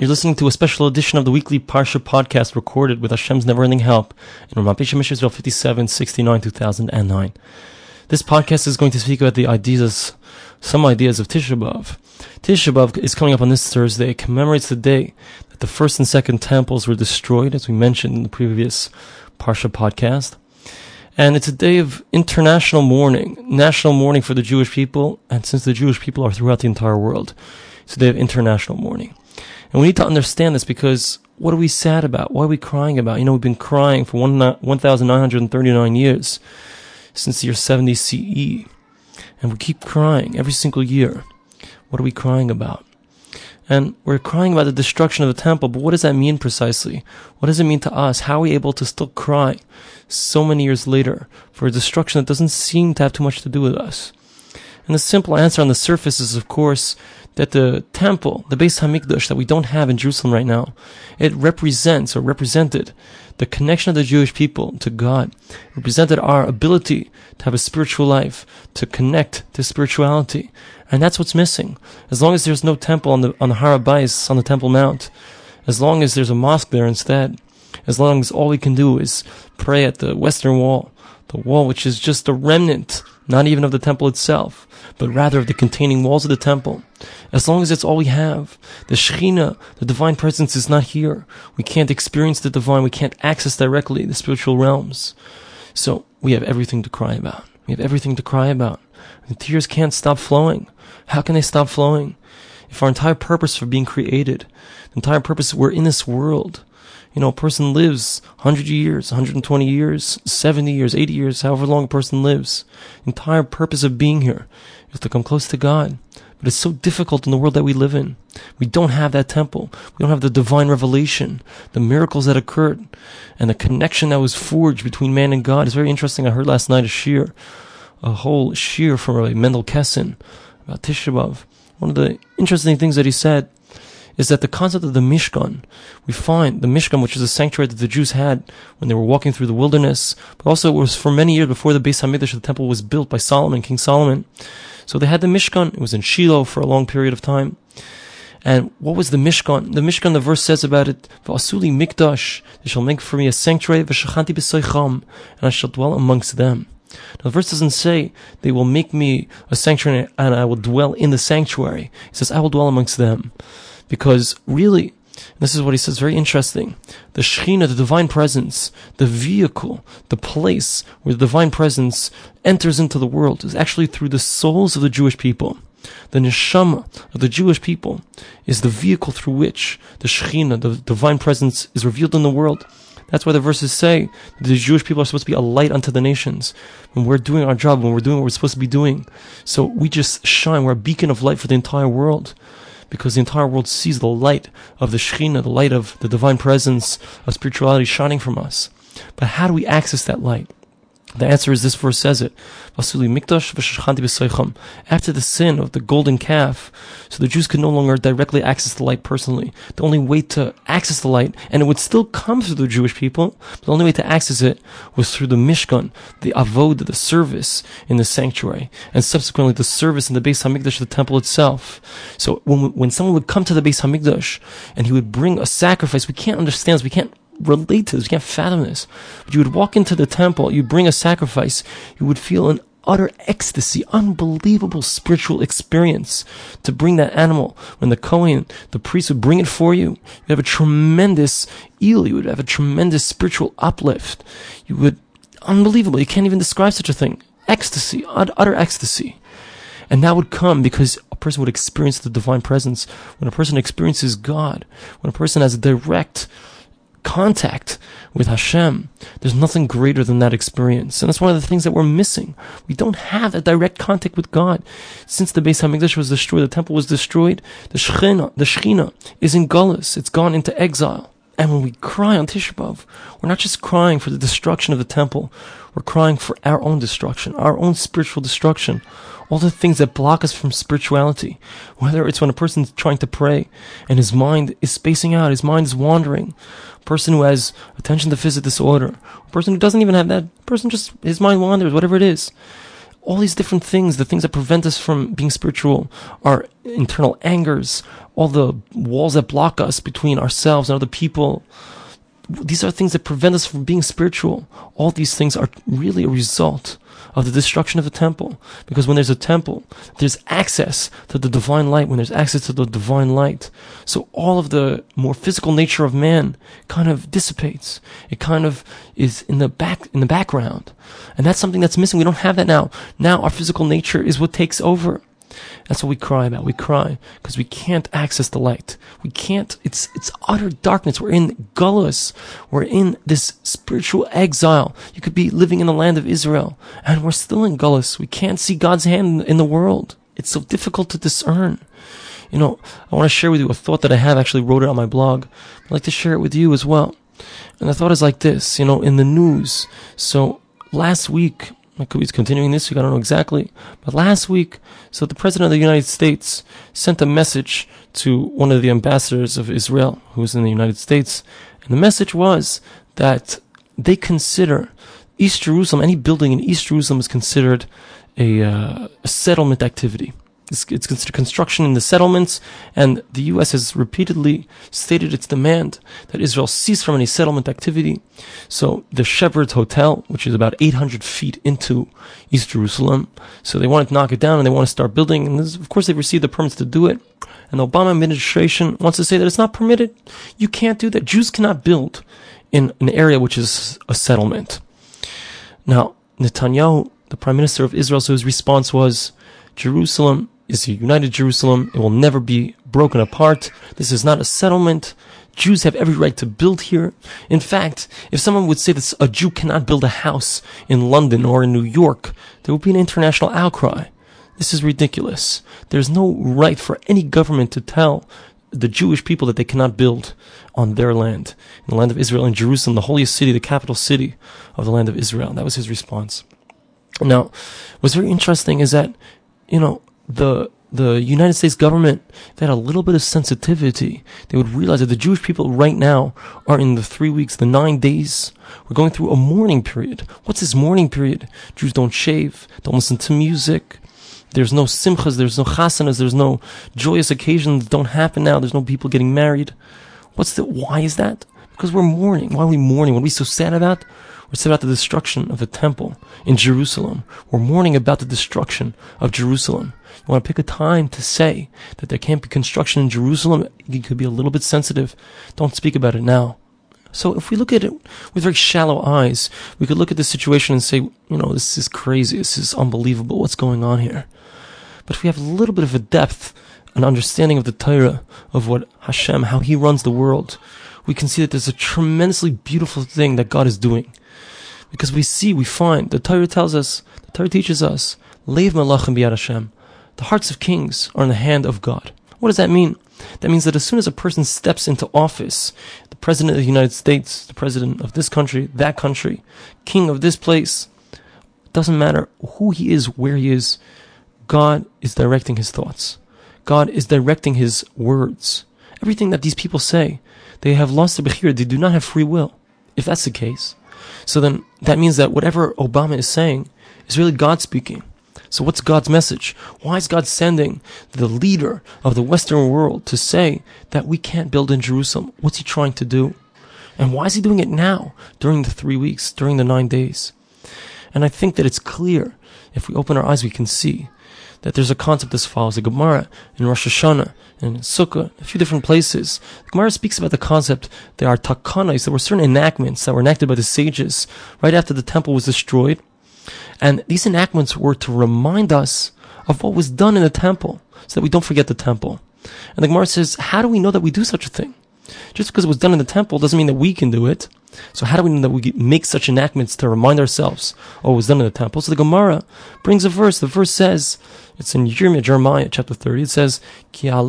You're listening to a special edition of the weekly Parsha podcast recorded with Hashem's never-ending help in Ramat Shemesh Israel 5769 2009. This podcast is going to speak about the ideas, some ideas of Tisha B'Av. Tisha B'Av is coming up on this Thursday. It commemorates the day that the first and second temples were destroyed, as we mentioned in the previous Parsha podcast. And it's a day of international mourning, national mourning for the Jewish people, and since the Jewish people are throughout the entire world, it's a day of international mourning. And we need to understand this because what are we sad about? Why are we crying about? You know, we've been crying for 1,939 years since the year 70 CE. And we keep crying every single year. What are we crying about? And we're crying about the destruction of the temple, but what does that mean precisely? What does it mean to us? How are we able to still cry so many years later for a destruction that doesn't seem to have too much to do with us? And the simple answer on the surface is, of course, that the temple, the Beis Hamikdash that we don't have in Jerusalem right now, it represents or represented the connection of the Jewish people to God, represented our ability to have a spiritual life, to connect to spirituality. And that's what's missing. As long as there's no temple on the, on the Har HaBayis, on the Temple Mount, as long as there's a mosque there instead, as long as all we can do is pray at the Western Wall, the wall which is just a remnant, not even of the temple itself, but rather of the containing walls of the temple. As long as it's all we have, the Shekhinah, the divine presence is not here. We can't experience the divine. We can't access directly the spiritual realms. So we have everything to cry about. We have everything to cry about. The tears can't stop flowing. How can they stop flowing? If our entire purpose for being created, the entire purpose we're in this world, you know, a person lives 100 years, 120 years, 70 years, 80 years, however long a person lives. Entire purpose of being here is to come close to God. But it's so difficult in the world that we live in. We don't have that temple. We don't have the divine revelation, the miracles that occurred, and the connection that was forged between man and God. It's very interesting. I heard last night a shiur, a whole shiur from Rabbi Mendel Kessin about Tisha. One of the interesting things that he said is that the concept of the Mishkan, we find the Mishkan, which is a sanctuary that the Jews had when they were walking through the wilderness, but also it was for many years before the Beis Hamikdash, the temple was built by Solomon, King Solomon. So they had the Mishkan. It was in Shiloh for a long period of time. And what was the Mishkan? The Mishkan, the verse says about it, V'asuli mikdash, they shall make for me a sanctuary, v'shachanti b'soicham, and I shall dwell amongst them. Now the verse doesn't say they will make me a sanctuary and I will dwell in the sanctuary. It says I will dwell amongst them. Because really, this is what he says, very interesting. The Shekhinah, the divine presence, the vehicle, the place where the divine presence enters into the world is actually through the souls of the Jewish people. The neshama of the Jewish people is the vehicle through which the Shekhinah, the divine presence, is revealed in the world. That's why the verses say the Jewish people are supposed to be a light unto the nations. When we're doing our job, when we're doing what we're supposed to be doing. So we just shine. We're a beacon of light for the entire world because the entire world sees the light of the Shekhinah, the light of the divine presence of spirituality shining from us. But how do we access that light? The answer is this verse says it. After the sin of the golden calf, so the Jews could no longer directly access the light personally. The only way to access the light, and it would still come through the Jewish people, the only way to access it was through the Mishkan, the Avod, the service in the sanctuary, and subsequently the service in the Beis Hamikdash, the temple itself. So when, when someone would come to the Beis Hamikdash, and he would bring a sacrifice, we can't understand this, we can't relate to this. You can't fathom this. But you would walk into the temple, you bring a sacrifice, you would feel an utter ecstasy, unbelievable spiritual experience to bring that animal. When the Kohen, the priest would bring it for you, you'd have a tremendous eel, you would have a tremendous spiritual uplift. You would, unbelievable, you can't even describe such a thing. Ecstasy, utter ecstasy. And that would come because a person would experience the divine presence. When a person experiences God, when a person has a direct contact with Hashem. There's nothing greater than that experience. And that's one of the things that we're missing. We don't have a direct contact with God. Since the Beis HaMikdash was destroyed, the temple was destroyed, the Shekhinah, the Shekhinah is in Gullus. It's gone into exile. And when we cry on Tisha B'Av, we're not just crying for the destruction of the temple. We're crying for our own destruction, our own spiritual destruction. All the things that block us from spirituality. Whether it's when a person's trying to pray and his mind is spacing out, his mind is wandering. A person who has attention deficit disorder. A person who doesn't even have that. A person just, his mind wanders, whatever it is. all these different things, the things that prevent us from being spiritual, our internal angers, all the walls that block us between ourselves and other people. These are things that prevent us from being spiritual. All these things are really a result of the destruction of the temple. Because when there's a temple, there's access to the divine light, when there's access to the divine light. So all of the more physical nature of man kind of dissipates. It kind of is in the back, in the background. And that's something that's missing. We don't have that now. Now our physical nature is what takes over. That's what we cry about. We cry because we can't access the light. We can't. It's it's utter darkness. We're in gullus. We're in this spiritual exile. You could be living in the land of Israel, and we're still in gullus. We can't see God's hand in the world. It's so difficult to discern. You know, I want to share with you a thought that I have. Actually, wrote it on my blog. I'd like to share it with you as well. And the thought is like this. You know, in the news. So last week he's continuing this week, I don't know exactly. But last week, so the President of the United States sent a message to one of the ambassadors of Israel who was in the United States. And the message was that they consider East Jerusalem, any building in East Jerusalem is considered a, uh, a settlement activity. It's, construction in the settlements, and the U.S. has repeatedly stated its demand that Israel cease from any settlement activity. So the Shepherd's Hotel, which is about 800 feet into East Jerusalem, so they want to knock it down and they want to start building. And this, of course, they've received the permits to do it. And the Obama administration wants to say that it's not permitted. You can't do that. Jews cannot build in an area which is a settlement. Now, Netanyahu, the prime minister of Israel, so his response was, Jerusalem is a united Jerusalem. It will never be broken apart. This is not a settlement. Jews have every right to build here. In fact, if someone would say that a Jew cannot build a house in London or in New York, there would be an international outcry. This is ridiculous. There's no right for any government to tell the Jewish people that they cannot build on their land, in the land of Israel, in Jerusalem, the holiest city, the capital city of the land of Israel. That was his response. Now, what's very interesting is that, you know, the the United States government, they had a little bit of sensitivity, they would realize that the Jewish people right now are in the three weeks, the nine days. We're going through a mourning period. What's this mourning period? Jews don't shave, don't listen to music. There's no simchas, there's no chasanas, there's no joyous occasions don't happen now. There's no people getting married. What's the, why is that? Because we're mourning. Why are we mourning? What are we so sad about? We're sad about the destruction of the temple in Jerusalem. We're mourning about the destruction of Jerusalem. You want to pick a time to say that there can't be construction in Jerusalem? You could be a little bit sensitive. Don't speak about it now. So if we look at it with very shallow eyes, we could look at the situation and say, you know, this is crazy. This is unbelievable. What's going on here? But if we have a little bit of a depth, an understanding of the Torah, of what Hashem, how He runs the world, we can see that there's a tremendously beautiful thing that God is doing. Because we see, we find, the Torah tells us, the Torah teaches us, Lev Malachim Biyad Hashem. The hearts of kings are in the hand of God. What does that mean? That means that as soon as a person steps into office, the president of the United States, the president of this country, that country, king of this place, doesn't matter who he is, where he is, God is directing his thoughts. God is directing his words. Everything that these people say, they have lost their bechira, they do not have free will. If that's the case, so then that means that whatever Obama is saying is really God speaking. So what's God's message? Why is God sending the leader of the Western world to say that we can't build in Jerusalem? What's he trying to do? And why is he doing it now, during the three weeks, during the nine days? And I think that it's clear, if we open our eyes, we can see that there's a concept as follows. The Gemara in Rosh Hashanah and Sukkah, a few different places. The Gemara speaks about the concept there are takanas, there were certain enactments that were enacted by the sages right after the temple was destroyed. And these enactments were to remind us of what was done in the temple so that we don't forget the temple. And the Gemara says, how do we know that we do such a thing? Just because it was done in the temple doesn't mean that we can do it. So how do we know that we make such enactments to remind ourselves oh, it was done in the temple? So the Gemara brings a verse. The verse says, it's in Jeremiah, Jeremiah chapter 30, it says, Ki I'm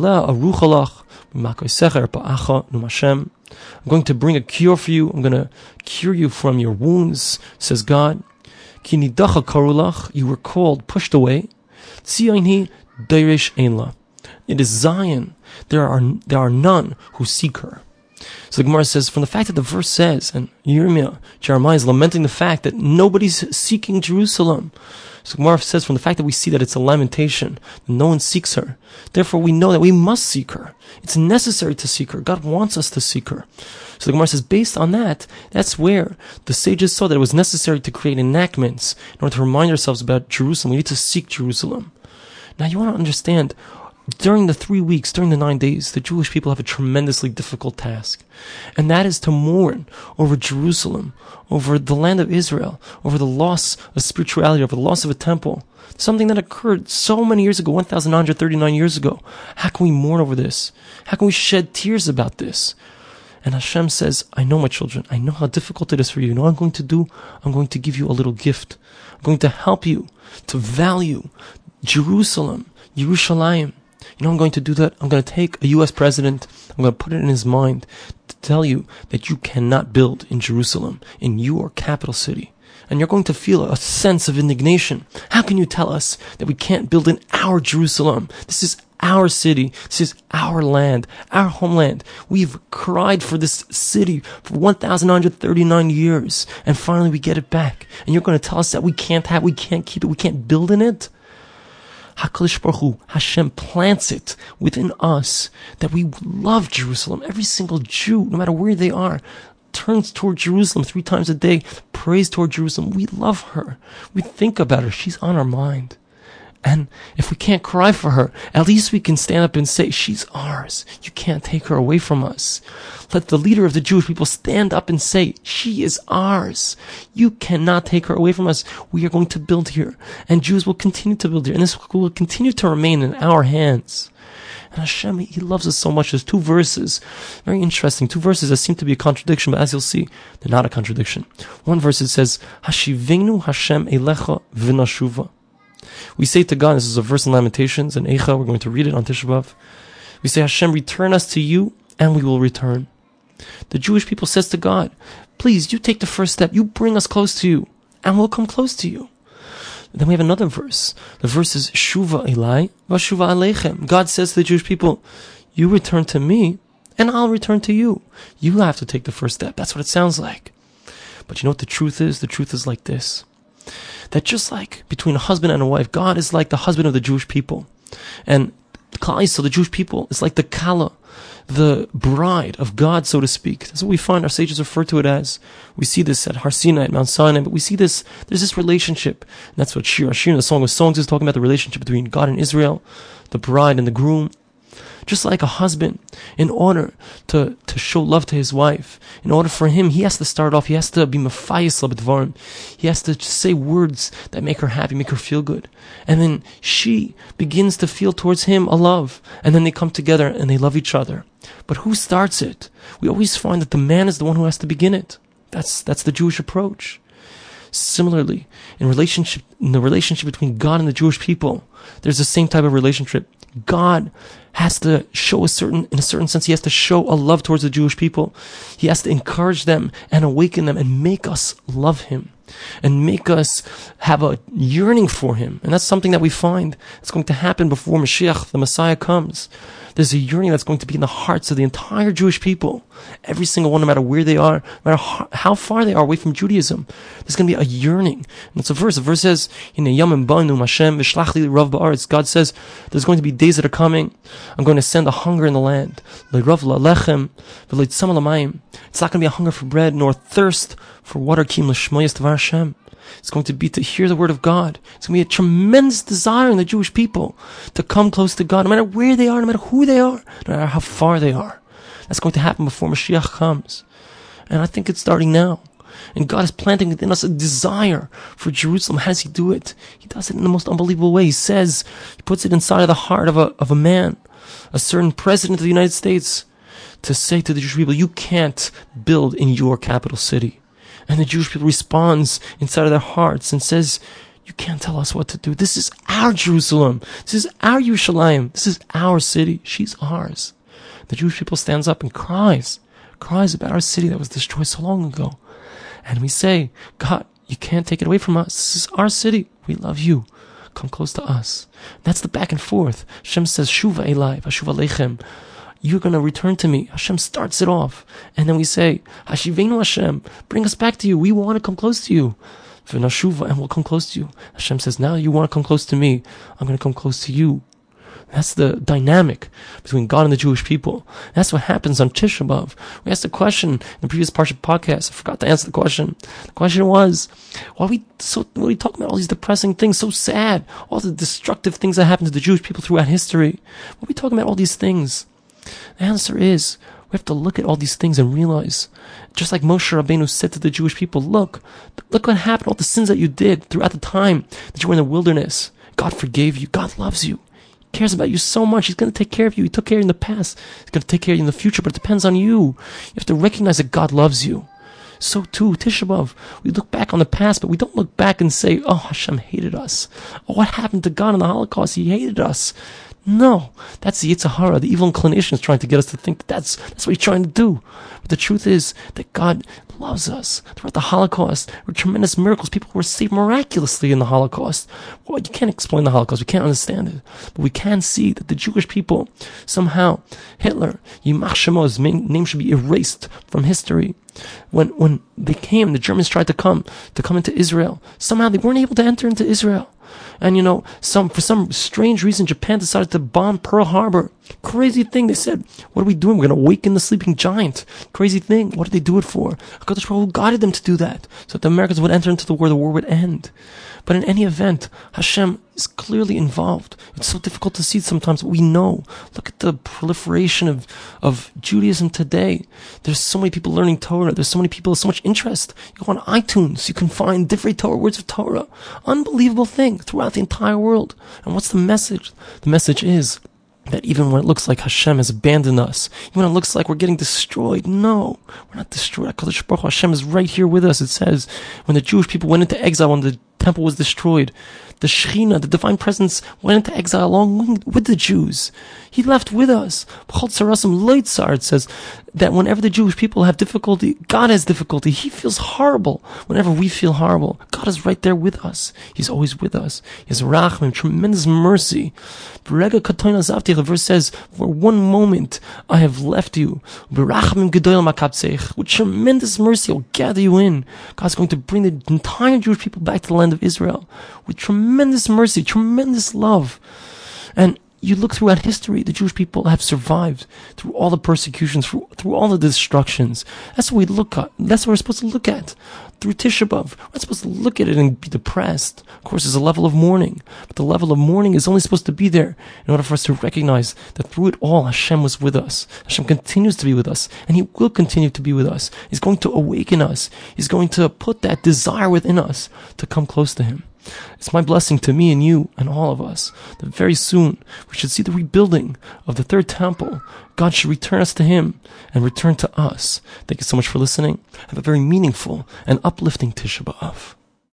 going to bring a cure for you. I'm going to cure you from your wounds, says God. Ki nidacha karulach, you were called, pushed away. Einla. It is Zion. There are, there are none who seek her. So the Gemara says, from the fact that the verse says, and Jeremiah is lamenting the fact that nobody's seeking Jerusalem. So Gemara says, from the fact that we see that it's a lamentation, no one seeks her. Therefore, we know that we must seek her. It's necessary to seek her. God wants us to seek her. So the Gemara says, based on that, that's where the sages saw that it was necessary to create enactments in order to remind ourselves about Jerusalem. We need to seek Jerusalem. Now, you want to understand during the three weeks, during the nine days, the Jewish people have a tremendously difficult task. And that is to mourn over Jerusalem, over the land of Israel, over the loss of spirituality, over the loss of a temple. Something that occurred so many years ago, 1,939 years ago. How can we mourn over this? How can we shed tears about this? And Hashem says, I know my children. I know how difficult it is for you. You know what I'm going to do? I'm going to give you a little gift. I'm going to help you to value Jerusalem, Yerushalayim. You know I'm going to do that? I'm going to take a U.S. president, I'm going to put it in his mind to tell you that you cannot build in Jerusalem, in your capital city. And you're going to feel a sense of indignation. How can you tell us that we can't build in our Jerusalem? This is our city. This is our land, our homeland. We've cried for this city for 1,939 years, and finally we get it back. And you're going to tell us that we can't have, we can't keep it, we can't build in it? HaKadosh Baruch Hu, Hashem plants it within us that we love Jerusalem. Every single Jew, no matter where they are, turns toward Jerusalem three times a day, prays toward Jerusalem. We love her. We think about her. She's on our mind. And if we can't cry for her, at least we can stand up and say, she's ours. You can't take her away from us. Let the leader of the Jewish people stand up and say, she is ours. You cannot take her away from us. We are going to build here. And Jews will continue to build here. And this will continue to remain in our hands. And Hashem, He loves us so much. There's two verses, very interesting, two verses that seem to be a contradiction, but as you'll see, they're not a contradiction. One verse it says, Hashivenu Hashem Elecha V'nashuva. We say to God, this is a verse in Lamentations, and Eicha, we're going to read it on Tisha B'Av. We say, Hashem, return us to you, and we will return. The Jewish people says to God, please, you take the first step. You bring us close to you, and we'll come close to you. Then we have another verse. The verse is Shuva Elai, Vashuva Aleichem. God says to the Jewish people, you return to me, and I'll return to you. You have to take the first step. That's what it sounds like. But you know what the truth is? The truth is like this that just like between a husband and a wife, God is like the husband of the Jewish people. And so the Jewish people is like the Kala, the bride of God, so to speak. That's what we find our sages refer to it as. We see this at Har Sinai, at Mount Sinai, but we see this, there's this relationship. And that's what Shir Shir, the Song of Songs, is talking about the relationship between God and Israel, the bride and the groom. Just like a husband, in order to, to show love to his wife, in order for him, he has to start off, he has to be mafayis labadvarim. He has to say words that make her happy, make her feel good. And then she begins to feel towards him a love. And then they come together and they love each other. But who starts it? We always find that the man is the one who has to begin it. That's, that's the Jewish approach. Similarly, in relationship, in the relationship between God and the Jewish people, there's the same type of relationship. God has to show a certain, in a certain sense, he has to show a love towards the Jewish people. He has to encourage them and awaken them and make us love him and make us have a yearning for him. And that's something that we find is going to happen before Mashiach, the Messiah comes. There's a yearning that's going to be in the hearts of the entire Jewish people. Every single one, no matter where they are, no matter how far they are away from Judaism. There's going to be a yearning. And it's a verse. The verse says, in Yom Banu Hashem Rav Ba'aretz. God says, there's going to be days that are coming. I'm going to send a hunger in the land. It's not going to be a hunger for bread, nor thirst for water. Kim Hashem. It's going to be to hear the word of God. It's going to be a tremendous desire in the Jewish people to come close to God, no matter where they are, no matter who they are, no matter how far they are. That's going to happen before Mashiach comes. And I think it's starting now. And God is planting within us a desire for Jerusalem. How does He do it? He does it in the most unbelievable way. He says, He puts it inside of the heart of a, of a man, a certain president of the United States, to say to the Jewish people, you can't build in your capital city. And the Jewish people responds inside of their hearts and says, you can't tell us what to do. This is our Jerusalem. This is our Yerushalayim. This is our city. She's ours. The Jewish people stands up and cries, cries about our city that was destroyed so long ago. And we say, God, you can't take it away from us. This is our city. We love you. Come close to us. That's the back and forth. Shem says, Shuva Elai, Vashuva Lechem. You're going to return to me. Hashem starts it off. And then we say, Hashivenu Hashem, bring us back to you. We want to come close to you. V'nashuva, and we'll come close to you. Hashem says, now you want to come close to me. I'm going to come close to you. That's the dynamic between God and the Jewish people. That's what happens on Tisha B'Av. We asked a question in the previous Parsha podcast. I forgot to answer the question. The question was, why are we so, what are we talking about all these depressing things, so sad, all the destructive things that happened to the Jewish people throughout history? Why are we talking about all these things? The answer is, we have to look at all these things and realize, just like Moshe Rabbeinu said to the Jewish people, look, look what happened, all the sins that you did throughout the time that you were in the wilderness. God forgave you. God loves you cares about you so much. He's going to take care of you. He took care of you in the past. He's going to take care of you in the future, but it depends on you. You have to recognize that God loves you. So too, Tisha B'Av, we look back on the past, but we don't look back and say, oh, Hashem hated us. Oh, what happened to God in the Holocaust? He hated us. No, that's the Yetzer Hara, the evil inclination is trying to get us to think that that's, that's what he's trying to do. But the truth is that God loves us. Throughout the Holocaust, there were tremendous miracles. People were saved miraculously in the Holocaust. Well, you can't explain the Holocaust. We can't understand it. But we can see that the Jewish people, somehow, Hitler, Yimach Shemo's name should be erased from history. When, when they came, the Germans tried to come, to come into Israel. Somehow they weren't able to enter into Israel. And you know, some for some strange reason, Japan decided to bomb Pearl Harbor. Crazy thing. They said, "What are we doing? We're going to awaken the sleeping giant." Crazy thing. What did they do it for? Hakadosh Baruch Hu guided them to do that, so that the Americans would enter into the war. The war would end. But in any event, Hashem is clearly involved. It's so difficult to see sometimes, we know. Look at the proliferation of, of Judaism today. There's so many people learning Torah. There's so many people, so much interest. You go on iTunes, you can find different Torah, words of Torah. Unbelievable thing throughout the entire world. And what's the message? The message is that even when it looks like Hashem has abandoned us, even when it looks like we're getting destroyed, no, we're not destroyed. Hashem is right here with us. It says when the Jewish people went into exile, when the temple was destroyed, the Shekhinah, the divine presence, went into exile along with the Jews. He left with us. It says that whenever the Jewish people have difficulty, God has difficulty. He feels horrible whenever we feel horrible. God is right there with us. He's always with us. He has rachmim, tremendous mercy. The verse says, for one moment I have left you. With tremendous mercy, I'll gather you in. God's going to bring the entire Jewish people back to the land of Israel with tremendous mercy, tremendous love. And you look throughout history, the Jewish people have survived through all the persecutions, through, through all the destructions. That's what we look at. That's what we're supposed to look at. Through Tisha B'Av, we're not supposed to look at it and be depressed. Of course, there's a level of mourning, but the level of mourning is only supposed to be there in order for us to recognize that through it all, Hashem was with us. Hashem continues to be with us, and He will continue to be with us. He's going to awaken us. He's going to put that desire within us to come close to Him. It's my blessing to me and you and all of us that very soon we should see the rebuilding of the third temple. God should return us to Him and return to us. Thank you so much for listening. Have a very meaningful and uplifting Tisha B'Av.